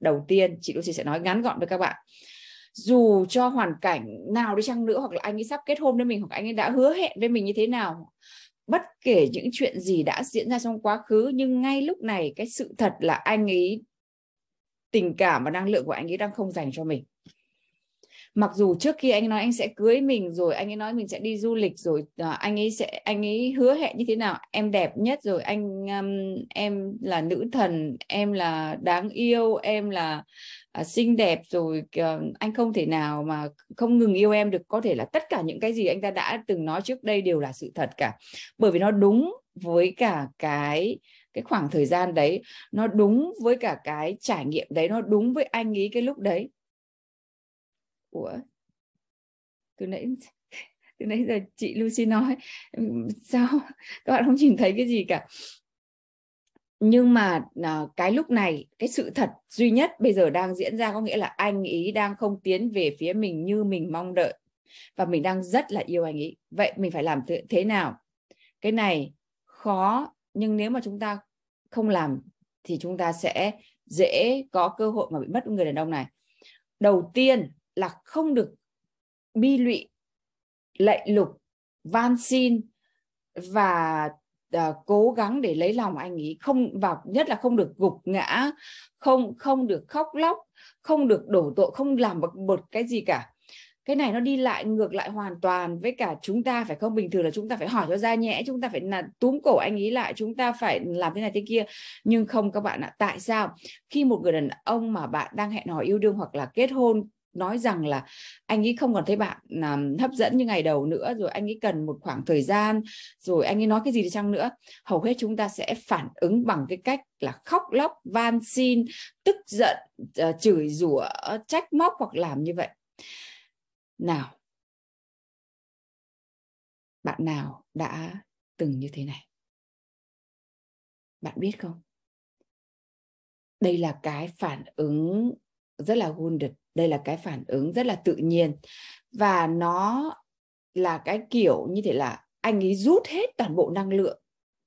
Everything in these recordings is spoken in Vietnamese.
Đầu tiên, chị Lucy sẽ nói ngắn gọn với các bạn. Dù cho hoàn cảnh nào đi chăng nữa, hoặc là anh ấy sắp kết hôn với mình, hoặc anh ấy đã hứa hẹn với mình như thế nào, bất kể những chuyện gì đã diễn ra trong quá khứ, nhưng ngay lúc này cái sự thật là anh ấy tình cảm và năng lượng của anh ấy đang không dành cho mình mặc dù trước khi anh nói anh sẽ cưới mình rồi anh ấy nói mình sẽ đi du lịch rồi à, anh ấy sẽ anh ấy hứa hẹn như thế nào? Em đẹp nhất rồi anh um, em là nữ thần em là đáng yêu em là uh, xinh đẹp rồi uh, anh không thể nào mà không ngừng yêu em được. Có thể là tất cả những cái gì anh ta đã từng nói trước đây đều là sự thật cả. Bởi vì nó đúng với cả cái cái khoảng thời gian đấy nó đúng với cả cái trải nghiệm đấy nó đúng với anh ý cái lúc đấy của từ nãy từ nãy giờ chị Lucy nói. Sao? Các bạn không nhìn thấy cái gì cả. Nhưng mà à, cái lúc này, cái sự thật duy nhất bây giờ đang diễn ra có nghĩa là anh ý đang không tiến về phía mình như mình mong đợi. Và mình đang rất là yêu anh ý. Vậy mình phải làm thế nào? Cái này khó, nhưng nếu mà chúng ta không làm thì chúng ta sẽ dễ có cơ hội mà bị mất người đàn ông này. Đầu tiên là không được bi lụy lạy lục van xin và uh, cố gắng để lấy lòng anh ấy. Không và nhất là không được gục ngã không không được khóc lóc không được đổ tội không làm một, một cái gì cả. Cái này nó đi lại ngược lại hoàn toàn với cả chúng ta phải không? Bình thường là chúng ta phải hỏi cho ra nhẽ chúng ta phải là túm cổ anh ấy lại chúng ta phải làm thế này thế kia. Nhưng không các bạn ạ tại sao? Khi một người đàn ông mà bạn đang hẹn hò yêu đương hoặc là kết hôn nói rằng là anh ấy không còn thấy bạn um, hấp dẫn như ngày đầu nữa rồi anh ấy cần một khoảng thời gian rồi anh ấy nói cái gì đi chăng nữa. Hầu hết chúng ta sẽ phản ứng bằng cái cách là khóc lóc van xin tức giận uh, chửi rủa trách móc hoặc làm như vậy. Nào bạn nào đã từng như thế này? Bạn biết không? Đây là cái phản ứng rất là wounded đây là cái phản ứng rất là tự nhiên. Và nó là cái kiểu như thế là anh ấy rút hết toàn bộ năng lượng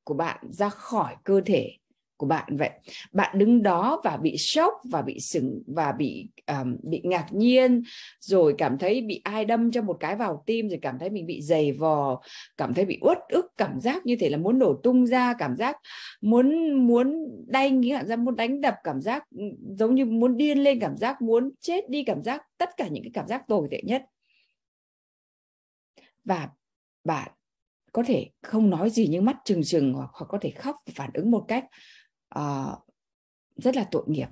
của bạn ra khỏi cơ thể của bạn vậy. Bạn đứng đó và bị sốc và bị sững và bị um, bị ngạc nhiên rồi cảm thấy bị ai đâm cho một cái vào tim rồi cảm thấy mình bị dày vò cảm thấy bị uất ức cảm giác như thể là muốn nổ tung ra cảm giác muốn muốn đay nghĩa ra muốn đánh đập cảm giác ừ, giống như muốn điên lên cảm giác muốn chết đi cảm giác tất cả những cái cảm giác tồi tệ nhất. Và bạn có thể không nói gì nhưng mắt trừng trừng hoặc, hoặc có thể khóc phản ứng một cách uh, rất là tội nghiệp.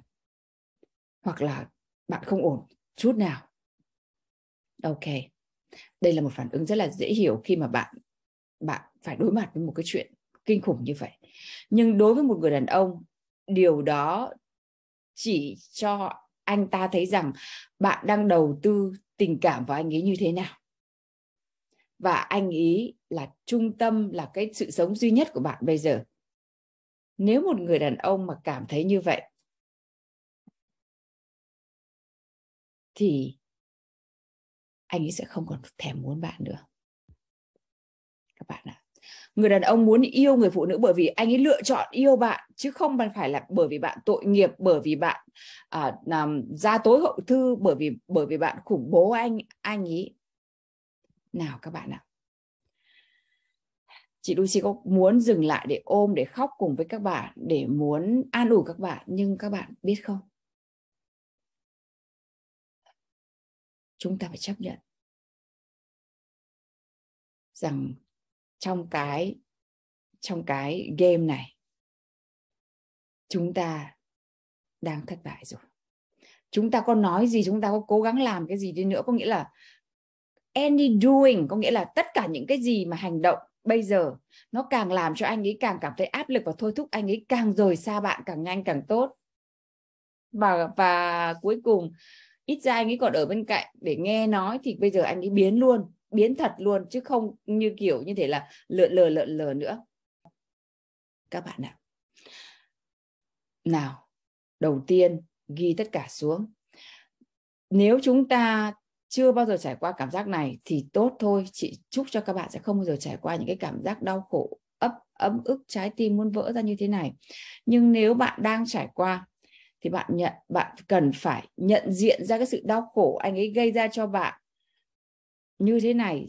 Hoặc là bạn không ổn chút nào. Ok đây là một phản ứng rất là dễ hiểu khi mà bạn bạn phải đối mặt với một cái chuyện kinh khủng như vậy. Nhưng đối với một người đàn ông điều đó chỉ cho anh ta thấy rằng bạn đang đầu tư tình cảm vào anh ấy như thế nào. Và anh ý là trung tâm là cái sự sống duy nhất của bạn bây giờ nếu một người đàn ông mà cảm thấy như vậy thì anh ấy sẽ không còn thèm muốn bạn nữa. Các bạn ạ. Người đàn ông muốn yêu người phụ nữ bởi vì anh ấy lựa chọn yêu bạn chứ không phải là bởi vì bạn tội nghiệp bởi vì bạn à, làm ra tối hậu thư bởi vì bởi vì bạn khủng bố anh anh ấy. Nào các bạn ạ chị Lucy có muốn dừng lại để ôm, để khóc cùng với các bạn, để muốn an ủi các bạn, nhưng các bạn biết không? Chúng ta phải chấp nhận rằng trong cái trong cái game này, chúng ta đang thất bại rồi. Chúng ta có nói gì, chúng ta có cố gắng làm cái gì đi nữa, có nghĩa là any doing, có nghĩa là tất cả những cái gì mà hành động bây giờ, nó càng làm cho anh ấy càng cảm thấy áp lực và thôi thúc anh ấy càng rời xa bạn càng nhanh càng tốt. Và và cuối cùng, ít ra anh ấy còn ở bên cạnh để nghe nói thì bây giờ anh ấy biến luôn, biến thật luôn chứ không như kiểu như thế là lượn lờ lợn lờ nữa. Các bạn ạ. Nào, đầu tiên, ghi tất cả xuống. Nếu chúng ta chưa bao giờ trải qua cảm giác này thì tốt thôi. Chị chúc cho các bạn sẽ không bao giờ trải qua những cái cảm giác đau khổ, ấp, ấm ức, trái tim muốn vỡ ra như thế này. Nhưng nếu bạn đang trải qua thì bạn nhận, bạn cần phải nhận diện ra cái sự đau khổ anh ấy gây ra cho bạn như thế này.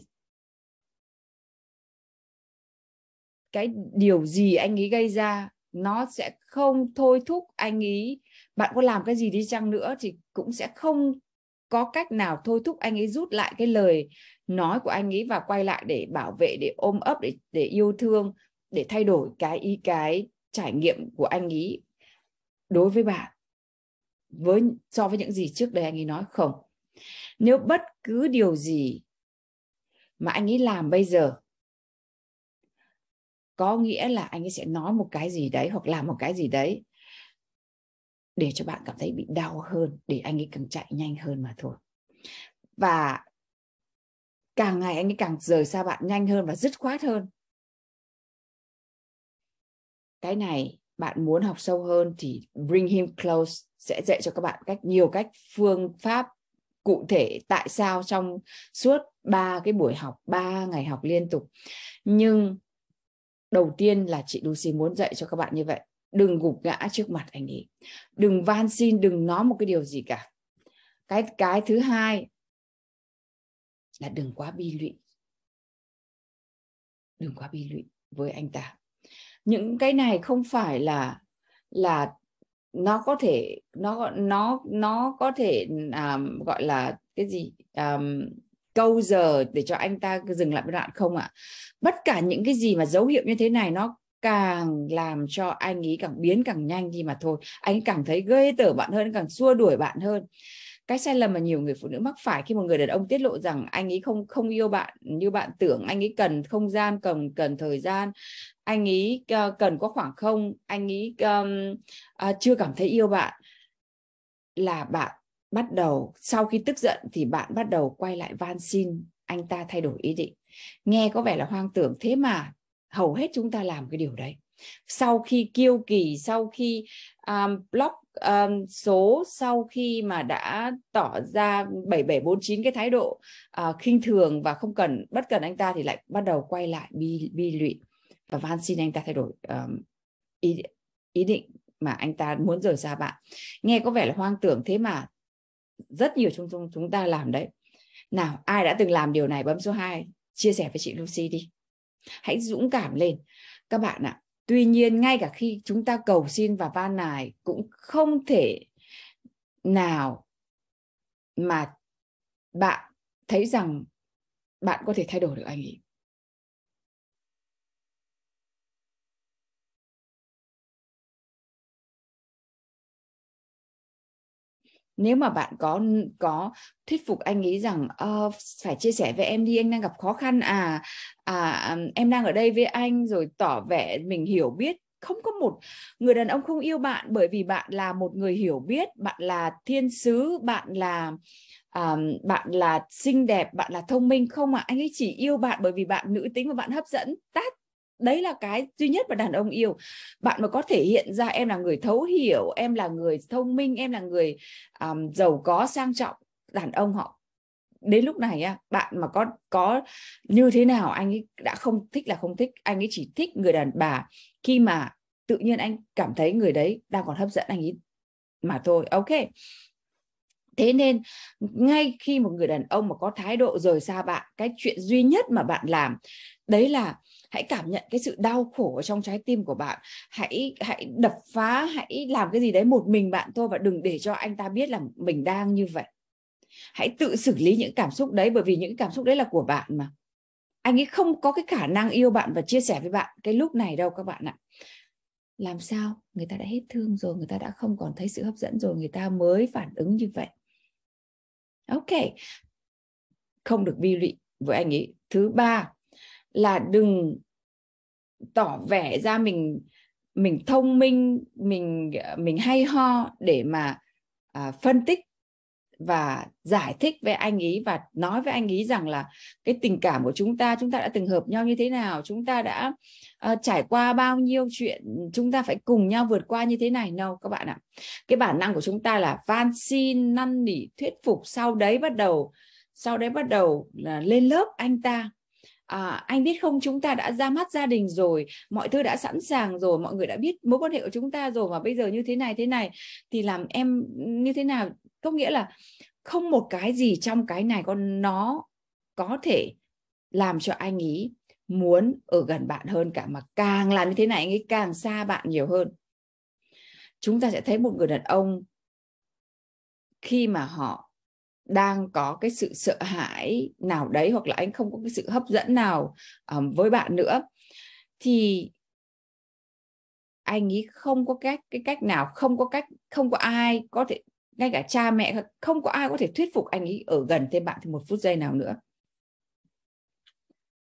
Cái điều gì anh ấy gây ra nó sẽ không thôi thúc anh ấy. Bạn có làm cái gì đi chăng nữa thì cũng sẽ không có cách nào thôi thúc anh ấy rút lại cái lời nói của anh ấy và quay lại để bảo vệ, để ôm ấp, để để yêu thương, để thay đổi cái ý, cái trải nghiệm của anh ấy đối với bạn? Với, so với những gì trước đây anh ấy nói không? Nếu bất cứ điều gì mà anh ấy làm bây giờ, có nghĩa là anh ấy sẽ nói một cái gì đấy hoặc làm một cái gì đấy để cho bạn cảm thấy bị đau hơn, để anh ấy càng chạy nhanh hơn mà thôi. Và càng ngày anh ấy càng rời xa bạn nhanh hơn và dứt khoát hơn. Cái này bạn muốn học sâu hơn thì bring him close sẽ dạy cho các bạn cách, nhiều cách, phương pháp cụ thể tại sao trong suốt ba cái buổi học, ba ngày học liên tục. Nhưng đầu tiên là chị Lucy muốn dạy cho các bạn như vậy đừng gục ngã trước mặt anh ấy. Đừng van xin đừng nói một cái điều gì cả. Cái cái thứ hai là đừng quá bi lụy. Đừng quá bi lụy với anh ta. Những cái này không phải là là nó có thể nó nó nó có thể um, gọi là cái gì um, câu giờ để cho anh ta dừng lại một đoạn không ạ? À? bất cả những cái gì mà dấu hiệu như thế này nó càng làm cho anh ấy càng biến càng nhanh đi mà thôi. Anh ấy càng thấy ghê tởm bạn hơn càng xua đuổi bạn hơn. Cái sai lầm mà nhiều người phụ nữ mắc phải khi một người đàn ông tiết lộ rằng anh ấy không không yêu bạn như bạn tưởng anh ấy cần không gian cần cần thời gian. Anh ấy uh, ờ, cần có khoảng không anh ấy um, uh, chưa cảm thấy yêu bạn là bạn bắt đầu sau khi tức giận thì bạn bắt đầu quay lại van xin anh ta thay đổi ý định. Nghe có vẻ là hoang tưởng thế mà hầu hết chúng ta làm cái điều đấy. Sau khi kiêu kỳ sau khi um, block um, số sau khi mà đã tỏ ra 7749 cái thái độ uh, khinh thường và không cần bất cần anh ta thì lại bắt đầu quay lại bi bi lụy. Và van xin anh ta thay đổi um, ý ý định mà anh ta muốn rời xa bạn. Nghe có vẻ là hoang tưởng thế mà rất nhiều chúng chúng chúng ta làm đấy. Nào ai đã từng làm điều này? Bấm số 2 chia sẻ với chị Lucy đi hãy dũng cảm lên. Các bạn ạ, tuy nhiên ngay cả khi chúng ta cầu xin và van nài cũng không thể nào mà bạn thấy rằng bạn có thể thay đổi được anh ấy. Nếu mà bạn có có thuyết phục anh ấy rằng uh, phải chia sẻ với em đi anh đang gặp khó khăn à à em đang ở đây với anh rồi tỏ vẻ mình hiểu biết không có một người đàn ông không yêu bạn bởi vì bạn là một người hiểu biết bạn là thiên sứ bạn là um, bạn là xinh đẹp bạn là thông minh không ạ à? anh ấy chỉ yêu bạn bởi vì bạn nữ tính và bạn hấp dẫn tát đấy là cái duy nhất mà đàn ông yêu. Bạn mà có thể hiện ra em là người thấu hiểu em là người thông minh em là người um, giàu có sang trọng đàn ông họ đến lúc này á bạn mà có có như thế nào anh ấy đã không thích là không thích anh ấy chỉ thích người đàn bà. Khi mà tự nhiên anh cảm thấy người đấy đang còn hấp dẫn anh ấy mà thôi ok thế nên, ngay khi một người đàn ông mà có thái độ rời xa bạn, cái chuyện duy nhất mà bạn làm, đấy là hãy cảm nhận cái sự đau khổ ở trong trái tim của bạn. Hãy hãy đập phá, hãy làm cái gì đấy một mình bạn thôi và đừng để cho anh ta biết là mình đang như vậy. Hãy tự xử lý những cảm xúc đấy, bởi vì những cảm xúc đấy là của bạn mà. Anh ấy không có cái khả năng yêu bạn và chia sẻ với bạn cái lúc này đâu các bạn ạ. Làm sao? Người ta đã hết thương rồi, người ta đã không còn thấy sự hấp dẫn rồi, người ta mới phản ứng như vậy ok. Không được bi lụy với anh ấy. Thứ ba là đừng tỏ vẻ ra mình mình thông minh mình mình hay ho để mà à, phân tích và giải thích với anh ấy và nói với anh ấy rằng là cái tình cảm của chúng ta chúng ta đã từng hợp nhau như thế nào chúng ta đã uh, trải qua bao nhiêu chuyện chúng ta phải cùng nhau vượt qua như thế này. Đâu các bạn ạ. Cái bản năng của chúng ta là van xin năn nỉ thuyết phục sau đấy bắt đầu sau đấy bắt đầu là lên lớp anh ta. À, anh biết không chúng ta đã ra mắt gia đình rồi mọi thứ đã sẵn sàng rồi mọi người đã biết mối quan hệ của chúng ta rồi mà bây giờ như thế này thế này thì làm em như thế nào? Có nghĩa là không một cái gì trong cái này con nó có thể làm cho anh ý muốn ở gần bạn hơn cả mà càng làm như thế này anh ấy càng xa bạn nhiều hơn. Chúng ta sẽ thấy một người đàn ông khi mà họ đang có cái sự sợ hãi nào đấy hoặc là anh không có cái sự hấp dẫn nào um, với bạn nữa thì anh ấy không có cách cái cách nào không có cách không có ai có thể ngay cả cha mẹ không có ai có thể thuyết phục anh ấy ở gần thêm bạn thêm một phút giây nào nữa.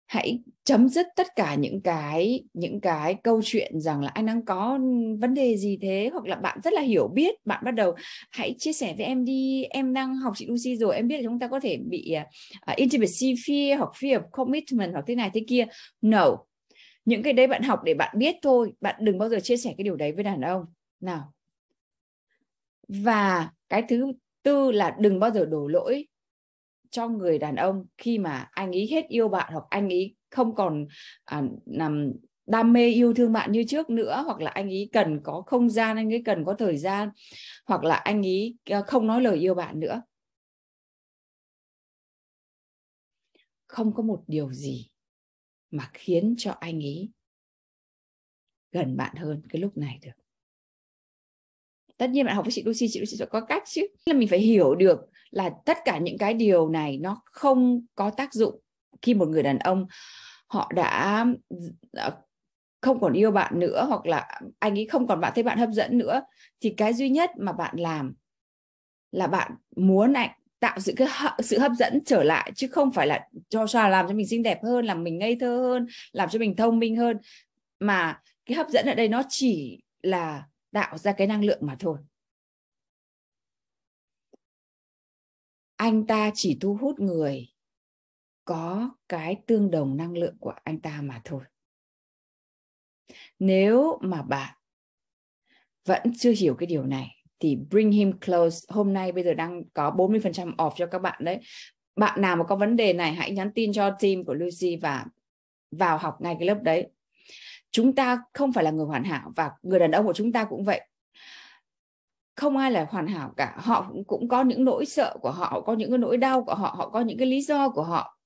Hãy chấm dứt tất cả những cái những cái câu chuyện rằng là anh đang có vấn đề gì thế hoặc là bạn rất là hiểu biết bạn bắt đầu hãy chia sẻ với em đi em đang học chị Lucy rồi em biết là chúng ta có thể bị uh, intimacy fear hoặc fear of commitment hoặc thế này thế kia. No. Những cái đấy bạn học để bạn biết thôi bạn đừng bao giờ chia sẻ cái điều đấy với đàn ông. Nào. Và cái thứ tư là đừng bao giờ đổ lỗi cho người đàn ông khi mà anh ấy hết yêu bạn hoặc anh ấy không còn à, làm đam mê yêu thương bạn như trước nữa hoặc là anh ấy cần có không gian anh ấy cần có thời gian hoặc là anh ấy à, không nói lời yêu bạn nữa. Không có một điều gì mà khiến cho anh ấy gần bạn hơn cái lúc này được tất nhiên bạn học với chị Lucy chị Lucy sẽ có cách chứ. Là mình phải hiểu được là tất cả những cái điều này nó không có tác dụng khi một người đàn ông họ đã ờ, không còn yêu bạn nữa hoặc là anh ấy không còn bạn, thấy bạn hấp dẫn nữa. Thì cái duy nhất mà bạn làm là bạn muốn anh tạo sự cái sự hấp dẫn trở lại chứ không phải là cho cho làm cho mình xinh đẹp hơn, làm mình ngây thơ hơn, làm cho mình thông minh hơn. Mà cái hấp dẫn ở đây nó chỉ là tạo ra cái năng lượng mà thôi. Anh ta chỉ thu hút người có cái tương đồng năng lượng của anh ta mà thôi. Nếu mà bạn vẫn chưa hiểu cái điều này, thì bring him close. Hôm nay bây giờ đang có 40% off cho các bạn đấy. Bạn nào mà có vấn đề này, hãy nhắn tin cho team của Lucy và vào học ngay cái lớp đấy chúng ta không phải là người hoàn hảo và người đàn ông của chúng ta cũng vậy. Không ai là hoàn hảo cả. Họ cũng, cũng có những nỗi sợ của họ có những cái nỗi đau của họ họ có những cái lý do của họ.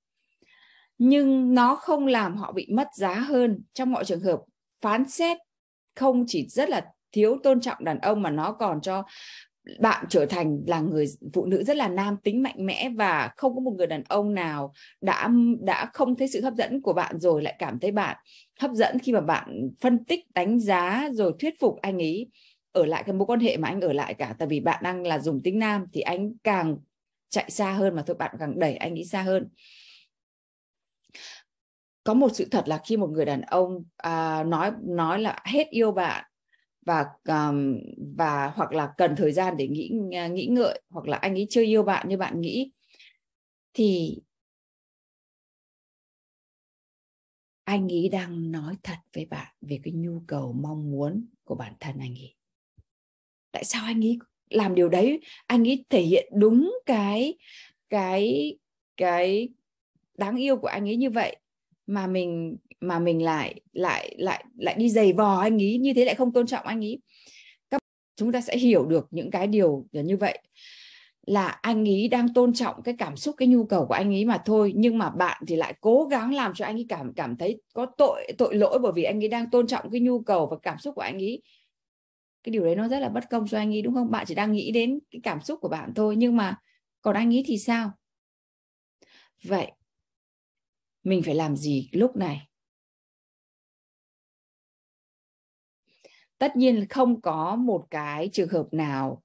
Nhưng nó không làm họ bị mất giá hơn. Trong mọi trường hợp phán xét không chỉ rất là thiếu tôn trọng đàn ông mà nó còn cho bạn trở thành là người phụ nữ rất là nam tính mạnh mẽ và không có một người đàn ông nào đã đã không thấy sự hấp dẫn của bạn rồi lại cảm thấy bạn hấp dẫn khi mà bạn phân tích đánh giá rồi thuyết phục anh ấy ở lại cái mối quan hệ mà anh ở lại cả. Tại vì bạn đang là dùng tính nam thì anh càng chạy xa hơn mà thôi bạn càng đẩy anh ấy xa hơn. Có một sự thật là khi một người đàn ông à, nói nói là hết yêu bạn và um, và hoặc là cần thời gian để nghĩ à, nghĩ ngợi hoặc là anh ấy chưa yêu bạn như bạn nghĩ thì anh ấy đang nói thật với bạn về cái nhu cầu mong muốn của bản thân anh ấy. Tại sao anh ấy làm điều đấy? Anh ấy thể hiện đúng cái cái cái đáng yêu của anh ấy như vậy mà mình mà mình lại lại lại lại đi giày vò anh ấy như thế lại không tôn trọng anh ấy các chúng ta sẽ hiểu được những cái điều như vậy. Là anh ấy đang tôn trọng cái cảm xúc, cái nhu cầu của anh ấy mà thôi, nhưng mà bạn thì lại cố gắng làm cho anh ấy cảm cảm thấy có tội tội lỗi bởi vì anh ấy đang tôn trọng cái nhu cầu và cảm xúc của anh ấy cái điều đấy nó rất là bất công cho anh ấy đúng không? Bạn chỉ đang nghĩ đến cái cảm xúc của bạn thôi, nhưng mà còn anh ấy thì sao? Vậy mình phải làm gì lúc này? Tất nhiên không có một cái trường hợp nào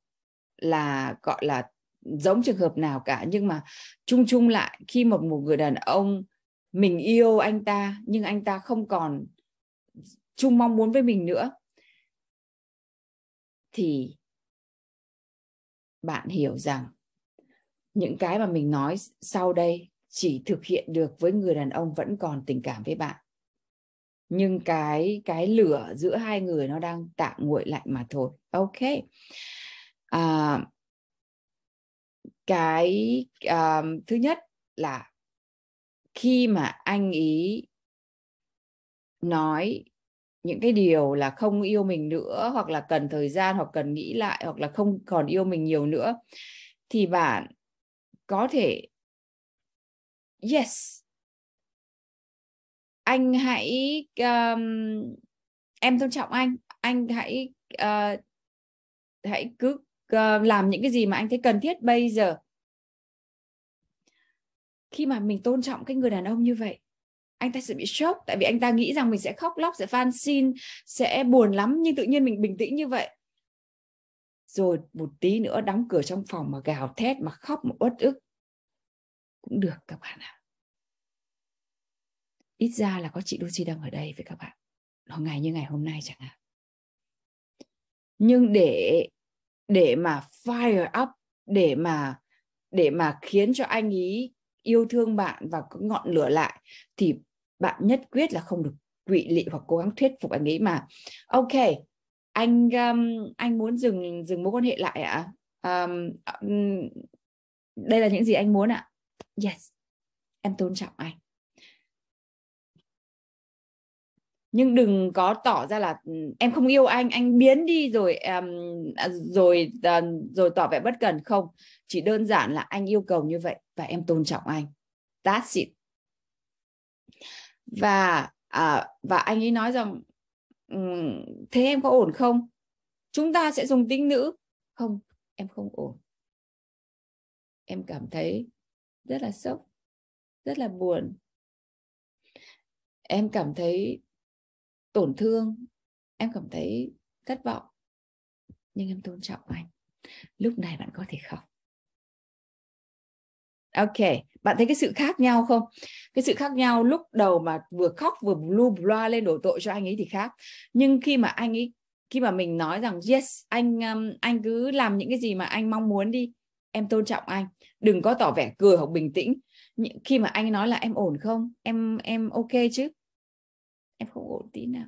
là, gọi là, giống trường hợp nào cả. Nhưng mà chung chung lại, khi một một người đàn ông mình yêu anh ta, nhưng anh ta không còn chung mong muốn với mình nữa, thì bạn hiểu rằng những cái mà mình nói sau đây chỉ thực hiện được với người đàn ông vẫn còn tình cảm với bạn nhưng cái cái lửa giữa hai người nó đang tạm nguội lạnh mà thôi. Ok. À, cái à, thứ nhất là khi mà anh ý nói những cái điều là không yêu mình nữa hoặc là cần thời gian hoặc cần nghĩ lại hoặc là không còn yêu mình nhiều nữa thì bạn có thể yes anh hãy um, em tôn trọng anh. Anh hãy uh, hãy cứ uh, làm những cái gì mà anh thấy cần thiết bây giờ. Khi mà mình tôn trọng cái người đàn ông như vậy anh ta sẽ bị sốc tại vì anh ta nghĩ rằng mình sẽ khóc lóc sẽ van xin sẽ buồn lắm nhưng tự nhiên mình bình tĩnh như vậy. Rồi một tí nữa đóng cửa trong phòng mà gào thét mà khóc mà uất ức. Cũng được các bạn ạ ít ra là có chị Lucy đang ở đây với các bạn nó ngày như ngày hôm nay chẳng hạn nhưng để để mà fire up để mà để mà khiến cho anh ý yêu thương bạn và có ngọn lửa lại thì bạn nhất quyết là không được quỵ lị hoặc cố gắng thuyết phục anh ấy mà ok anh um, anh muốn dừng dừng mối quan hệ lại ạ à? um, um, đây là những gì anh muốn ạ à? yes em tôn trọng anh nhưng đừng có tỏ ra là ừ, em không yêu anh anh biến đi rồi um, rồi uh, rồi tỏ vẻ bất cần. Không chỉ đơn giản là anh yêu cầu như vậy và em tôn trọng anh. That's it. Và à, và anh ấy nói rằng um, thế em có ổn không? Chúng ta sẽ dùng tính nữ. Không em không ổn. Em cảm thấy rất là sốc rất là buồn. Em cảm thấy tổn thương, em cảm thấy thất vọng, nhưng em tôn trọng anh. Lúc này bạn có thể khóc. Ok, bạn thấy cái sự khác nhau không? Cái sự khác nhau lúc đầu mà vừa khóc vừa blue blah lên đổ tội cho anh ấy thì khác. Nhưng khi mà anh ấy, khi mà mình nói rằng, yes, anh um, anh cứ làm những cái gì mà anh mong muốn đi, em tôn trọng anh. Đừng có tỏ vẻ cười hoặc bình tĩnh. Khi mà anh nói là, em ổn không? Em em ok chứ? Em không ổn tí nào.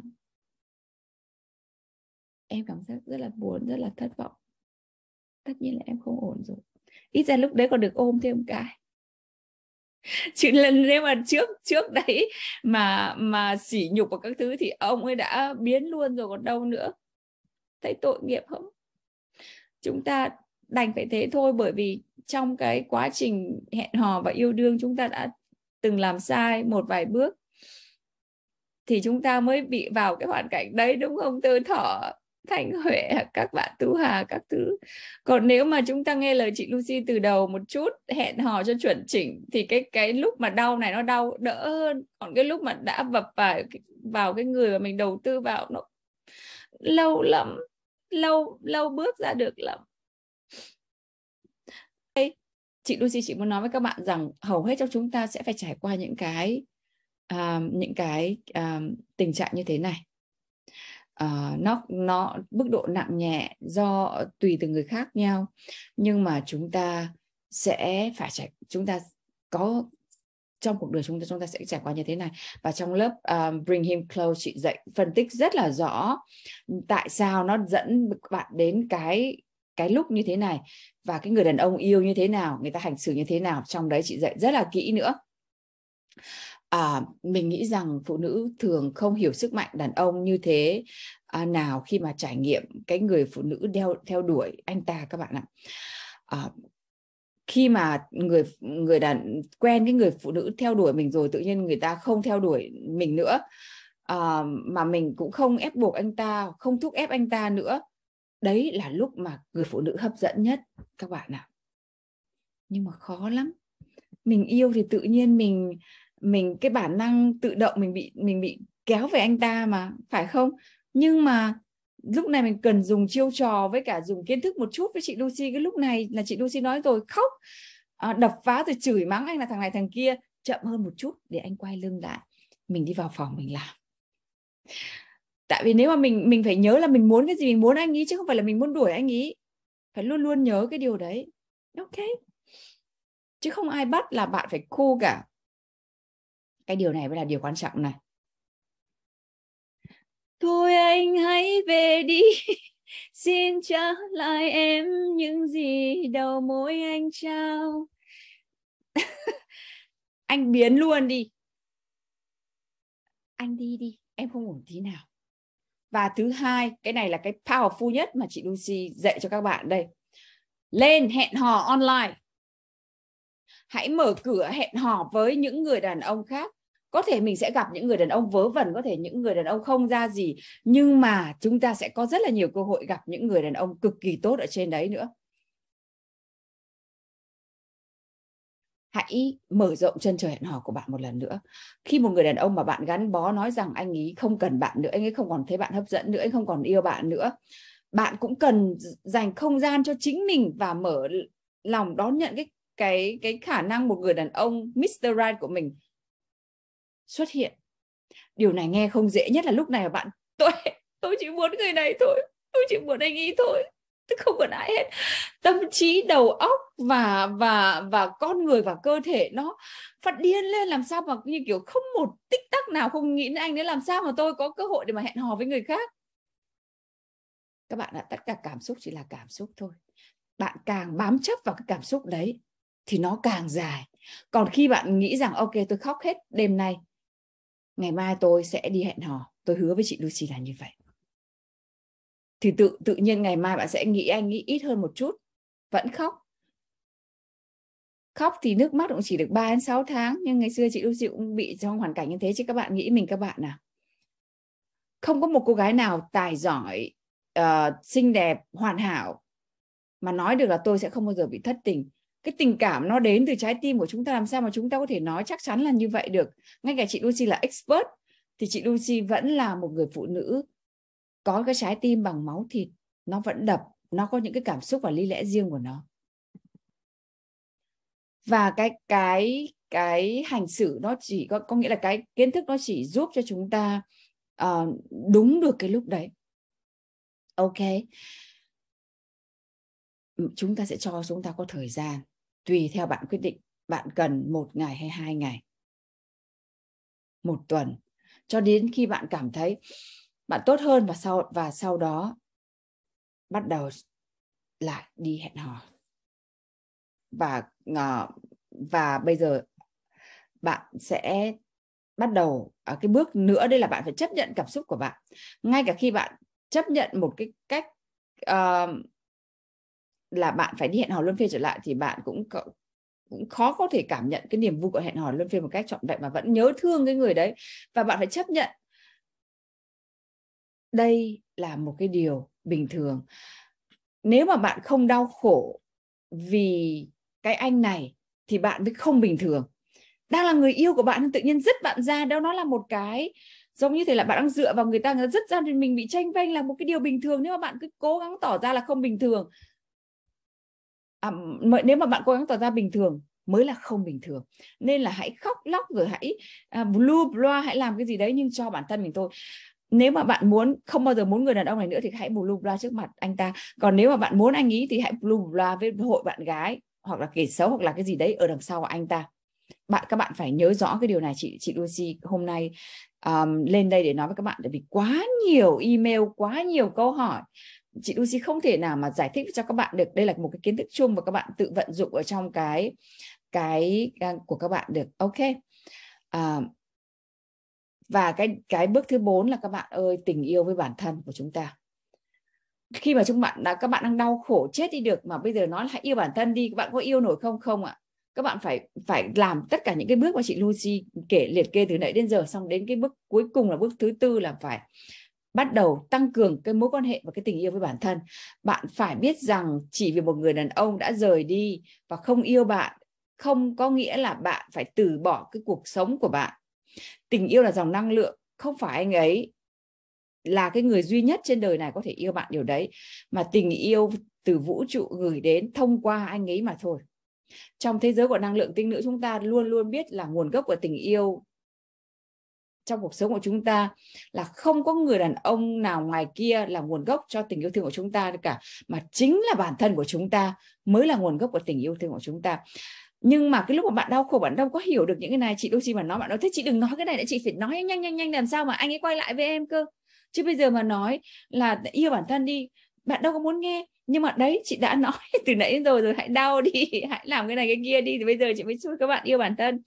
Em cảm giác rất là buồn, rất là thất vọng. Tất nhiên là em không ổn rồi. Ít ra lúc đấy còn được ôm thêm cái. Chứ lần nếu mà trước trước đấy mà mà sỉ nhục và các thứ thì ông ấy đã biến luôn rồi còn đâu nữa. Thấy tội nghiệp không? Chúng ta đành phải thế thôi bởi vì trong cái quá trình hẹn hò và yêu đương chúng ta đã từng làm sai một vài bước thì chúng ta mới bị vào cái hoàn cảnh đấy, đúng không? Tư thọ thanh huệ, các bạn tu hà, các thứ. Còn nếu mà chúng ta nghe lời chị lucy từ đầu một chút, hẹn hò cho chuẩn chỉnh, thì cái cái lúc mà đau này nó đau đỡ hơn. Còn cái lúc mà đã vập vào vào cái người mà mình đầu tư vào, nó lâu lắm, lâu lâu bước ra được lắm. Chị Lucy, chị muốn nói với các bạn rằng hầu hết trong chúng ta sẽ phải trải qua những cái um, những cái um, tình trạng như thế này. Uh, nó nó mức độ nặng nhẹ do tùy từng người khác nhau nhưng mà chúng ta sẽ phải trải chúng ta có trong cuộc đời chúng ta chúng ta sẽ trải qua như thế này. Và trong lớp um, bring him close chị dạy phân tích rất là rõ tại sao nó dẫn bạn đến cái cái lúc như thế này và cái người đàn ông yêu như thế nào người ta hành xử như thế nào. Trong đấy chị dạy rất là kỹ nữa à, mình nghĩ rằng phụ nữ thường không hiểu sức mạnh đàn ông như thế à, nào khi mà trải nghiệm cái người phụ nữ đeo theo đuổi anh ta các bạn ạ. À, khi mà người người đàn quen cái người phụ nữ theo đuổi mình rồi tự nhiên người ta không theo đuổi mình nữa à, mà mình cũng không ép buộc anh ta không thúc ép anh ta nữa. Đấy là lúc mà người phụ nữ hấp dẫn nhất các bạn ạ. Nhưng mà khó lắm. Mình yêu thì tự nhiên mình mình cái bản năng tự động mình bị mình bị kéo về anh ta mà phải không? Nhưng mà lúc này mình cần dùng chiêu trò với cả dùng kiến thức một chút với chị Lucy. Cái lúc này là chị Lucy nói rồi khóc. À, đập phá rồi chửi mắng anh là thằng này thằng kia. Chậm hơn một chút để anh quay lưng lại. Mình đi vào phòng mình làm. Tại vì nếu mà mình mình phải nhớ là mình muốn cái gì mình muốn anh ý chứ không phải là mình muốn đuổi anh ý. Phải luôn luôn nhớ cái điều đấy. Ok. Chứ không ai bắt là bạn phải khu cả cái điều này mới là điều quan trọng này. Thôi anh hãy về đi. Xin trả lại em những gì đầu mối anh trao. Anh biến luôn đi. Anh đi đi, em không ổn tí nào. Và thứ hai, cái này là cái powerful nhất mà chị Lucy dạy cho các bạn đây. Lên, hẹn hò online. Hãy mở cửa hẹn hò với những người đàn ông khác có thể mình sẽ gặp những người đàn ông vớ vẩn, có thể những người đàn ông không ra gì, nhưng mà chúng ta sẽ có rất là nhiều cơ hội gặp những người đàn ông cực kỳ tốt ở trên đấy nữa hãy mở rộng chân trời hẹn hò của bạn một lần nữa khi một người đàn ông mà bạn gắn bó nói rằng anh ấy không cần bạn nữa, anh ấy không còn thấy bạn hấp dẫn nữa, anh không còn yêu bạn nữa, bạn cũng cần dành không gian cho chính mình và mở lòng đón nhận cái cái cái khả năng một người đàn ông Mr. Right của mình xuất hiện. Điều này nghe không dễ, nhất là lúc này bạn, tôi tôi chỉ muốn người này thôi, tôi chỉ muốn anh ấy thôi, tôi không còn ai hết. Tâm trí, đầu óc và và và con người và cơ thể nó phát điên lên, làm sao mà như kiểu không một tích tắc nào, không nghĩ đến anh đấy làm sao mà tôi có cơ hội để mà hẹn hò với người khác? Các bạn ạ, tất cả cảm xúc chỉ là cảm xúc thôi. Bạn càng bám chấp vào cái cảm xúc đấy thì nó càng dài. Còn khi bạn nghĩ rằng, ok, tôi khóc hết đêm nay ngày mai tôi sẽ đi hẹn hò. Tôi hứa với chị Lucy là như vậy. Thì tự tự nhiên ngày mai bạn sẽ nghĩ anh nghĩ ít hơn một chút. Vẫn khóc. Khóc thì nước mắt cũng chỉ được 3 đến 6 tháng nhưng ngày xưa chị Lucy cũng bị trong hoàn cảnh như thế chứ các bạn nghĩ mình các bạn nào? Không có một cô gái nào tài giỏi uh, xinh đẹp hoàn hảo mà nói được là tôi sẽ không bao giờ bị thất tình cái tình cảm nó đến từ trái tim của chúng ta làm sao mà chúng ta có thể nói chắc chắn là như vậy được? Ngay cả chị Lucy là expert thì chị Lucy vẫn là một người phụ nữ có cái trái tim bằng máu thịt. Nó vẫn đập nó có những cái cảm xúc và lý lẽ riêng của nó. Và cái cái cái hành xử nó chỉ có có nghĩa là cái kiến thức nó chỉ giúp cho chúng ta uh, đúng được cái lúc đấy. Ok. Chúng ta sẽ cho chúng ta có thời gian tùy theo bạn quyết định bạn cần một ngày hay hai ngày? Một tuần. Cho đến khi bạn cảm thấy bạn tốt hơn và sau và sau đó bắt đầu lại đi hẹn hò. Và ờ, và bây giờ bạn sẽ bắt đầu ở cái bước nữa đây là bạn phải chấp nhận cảm xúc của bạn. Ngay cả khi bạn chấp nhận một cái cách uh, là bạn phải đi hẹn hò luân phiên trở lại thì bạn cũng cũng khó có thể cảm nhận cái niềm vui của hẹn hò luân phiên một cách trọn vẹn mà vẫn nhớ thương cái người đấy. Và bạn phải chấp nhận. Đây là một cái điều bình thường. Nếu mà bạn không đau khổ vì cái anh này thì bạn mới không bình thường. Đang là người yêu của bạn tự nhiên dứt bạn ra. Đó, nó là một cái giống như thế là bạn đang dựa vào người ta người ta dứt ra thì mình bị tranh vanh là một cái điều bình thường. Nếu mà bạn cứ cố gắng tỏ ra là không bình thường à, nếu mà bạn cố gắng tỏ ra bình thường mới là không bình thường. Nên là hãy khóc lóc rồi hãy à, blue blah hãy làm cái gì đấy nhưng cho bản thân mình thôi. Nếu mà bạn muốn không bao giờ muốn người đàn ông này nữa thì hãy blue blah trước mặt anh ta. Còn nếu mà bạn muốn anh ý thì hãy blue blah với hội bạn gái hoặc là kể xấu hoặc là cái gì đấy ở đằng sau anh ta. Bạn các bạn phải nhớ rõ cái điều này chị chị Lucy hôm nay um, lên đây để nói với các bạn. Tại vì quá nhiều email quá nhiều câu hỏi chị Lucy không thể nào mà giải thích cho các bạn được đây là một cái kiến thức chung và các bạn tự vận dụng ở trong cái cái à, của các bạn được. Ok. À, và cái cái bước thứ bốn là các bạn ơi tình yêu với bản thân của chúng ta. Khi mà chúng bạn đã các bạn đang đau khổ chết đi được mà bây giờ nói là hãy yêu bản thân đi các bạn có yêu nổi không? Không ạ. Các bạn phải phải làm tất cả những cái bước mà chị Lucy kể liệt kê từ nãy đến giờ xong đến cái bước cuối cùng là bước thứ tư là phải bắt đầu tăng cường cái mối quan hệ và cái tình yêu với bản thân. Bạn phải biết rằng chỉ vì một người đàn ông đã rời đi và không yêu bạn, không có nghĩa là bạn phải từ bỏ cái cuộc sống của bạn. Tình yêu là dòng năng lượng, không phải anh ấy là cái người duy nhất trên đời này có thể yêu bạn điều đấy. Mà tình yêu từ vũ trụ gửi đến thông qua anh ấy mà thôi. Trong thế giới của năng lượng tinh nữ chúng ta luôn luôn biết là nguồn gốc của tình yêu trong cuộc sống của chúng ta là không có người đàn ông nào ngoài kia là nguồn gốc cho tình yêu thương của chúng ta cả, mà chính là bản thân của chúng ta mới là nguồn gốc của tình yêu thương của chúng ta. Nhưng mà cái lúc mà bạn đau khổ, bạn đâu có hiểu được những cái này, chị đôi khi mà nói, bạn nói thế chị đừng nói cái này để chị phải nói nhanh nhanh nhanh, làm sao mà anh ấy quay lại với em cơ. Chứ bây giờ mà nói là yêu bản thân đi, bạn đâu có muốn nghe. Nhưng mà đấy, chị đã nói từ nãy đến rồi rồi, hãy đau đi, hãy làm cái này cái kia đi, thì bây giờ chị mới xui các bạn yêu bản thân.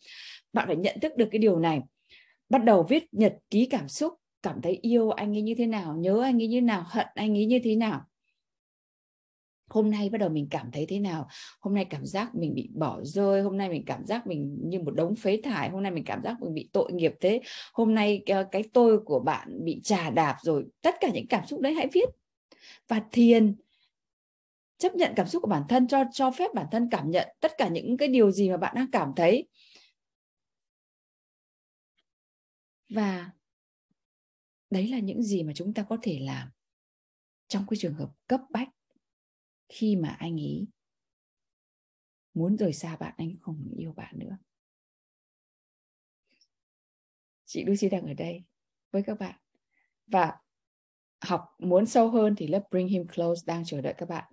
Bạn phải nhận thức được cái điều này bắt đầu viết nhật ký cảm xúc, cảm thấy yêu anh ấy như thế nào, nhớ anh ấy như thế nào, hận anh ấy như thế nào. Hôm nay bắt đầu mình cảm thấy thế nào? Hôm nay cảm giác mình bị bỏ rơi, hôm nay mình cảm giác mình như một đống phế thải, hôm nay mình cảm giác mình bị tội nghiệp thế. Hôm nay ờ, cái tôi của bạn bị trà đạp rồi, tất cả những cảm xúc đấy hãy viết. Và thiền, chấp nhận cảm xúc của bản thân, cho cho phép bản thân cảm nhận tất cả những cái điều gì mà bạn đang cảm thấy. Và đấy là những gì mà chúng ta có thể làm trong cái trường hợp cấp bách khi mà anh ấy muốn rời xa bạn, anh không yêu bạn nữa. Chị Lucy đang ở đây với các bạn. Và học muốn sâu hơn thì lớp Bring Him Close đang chờ đợi các bạn.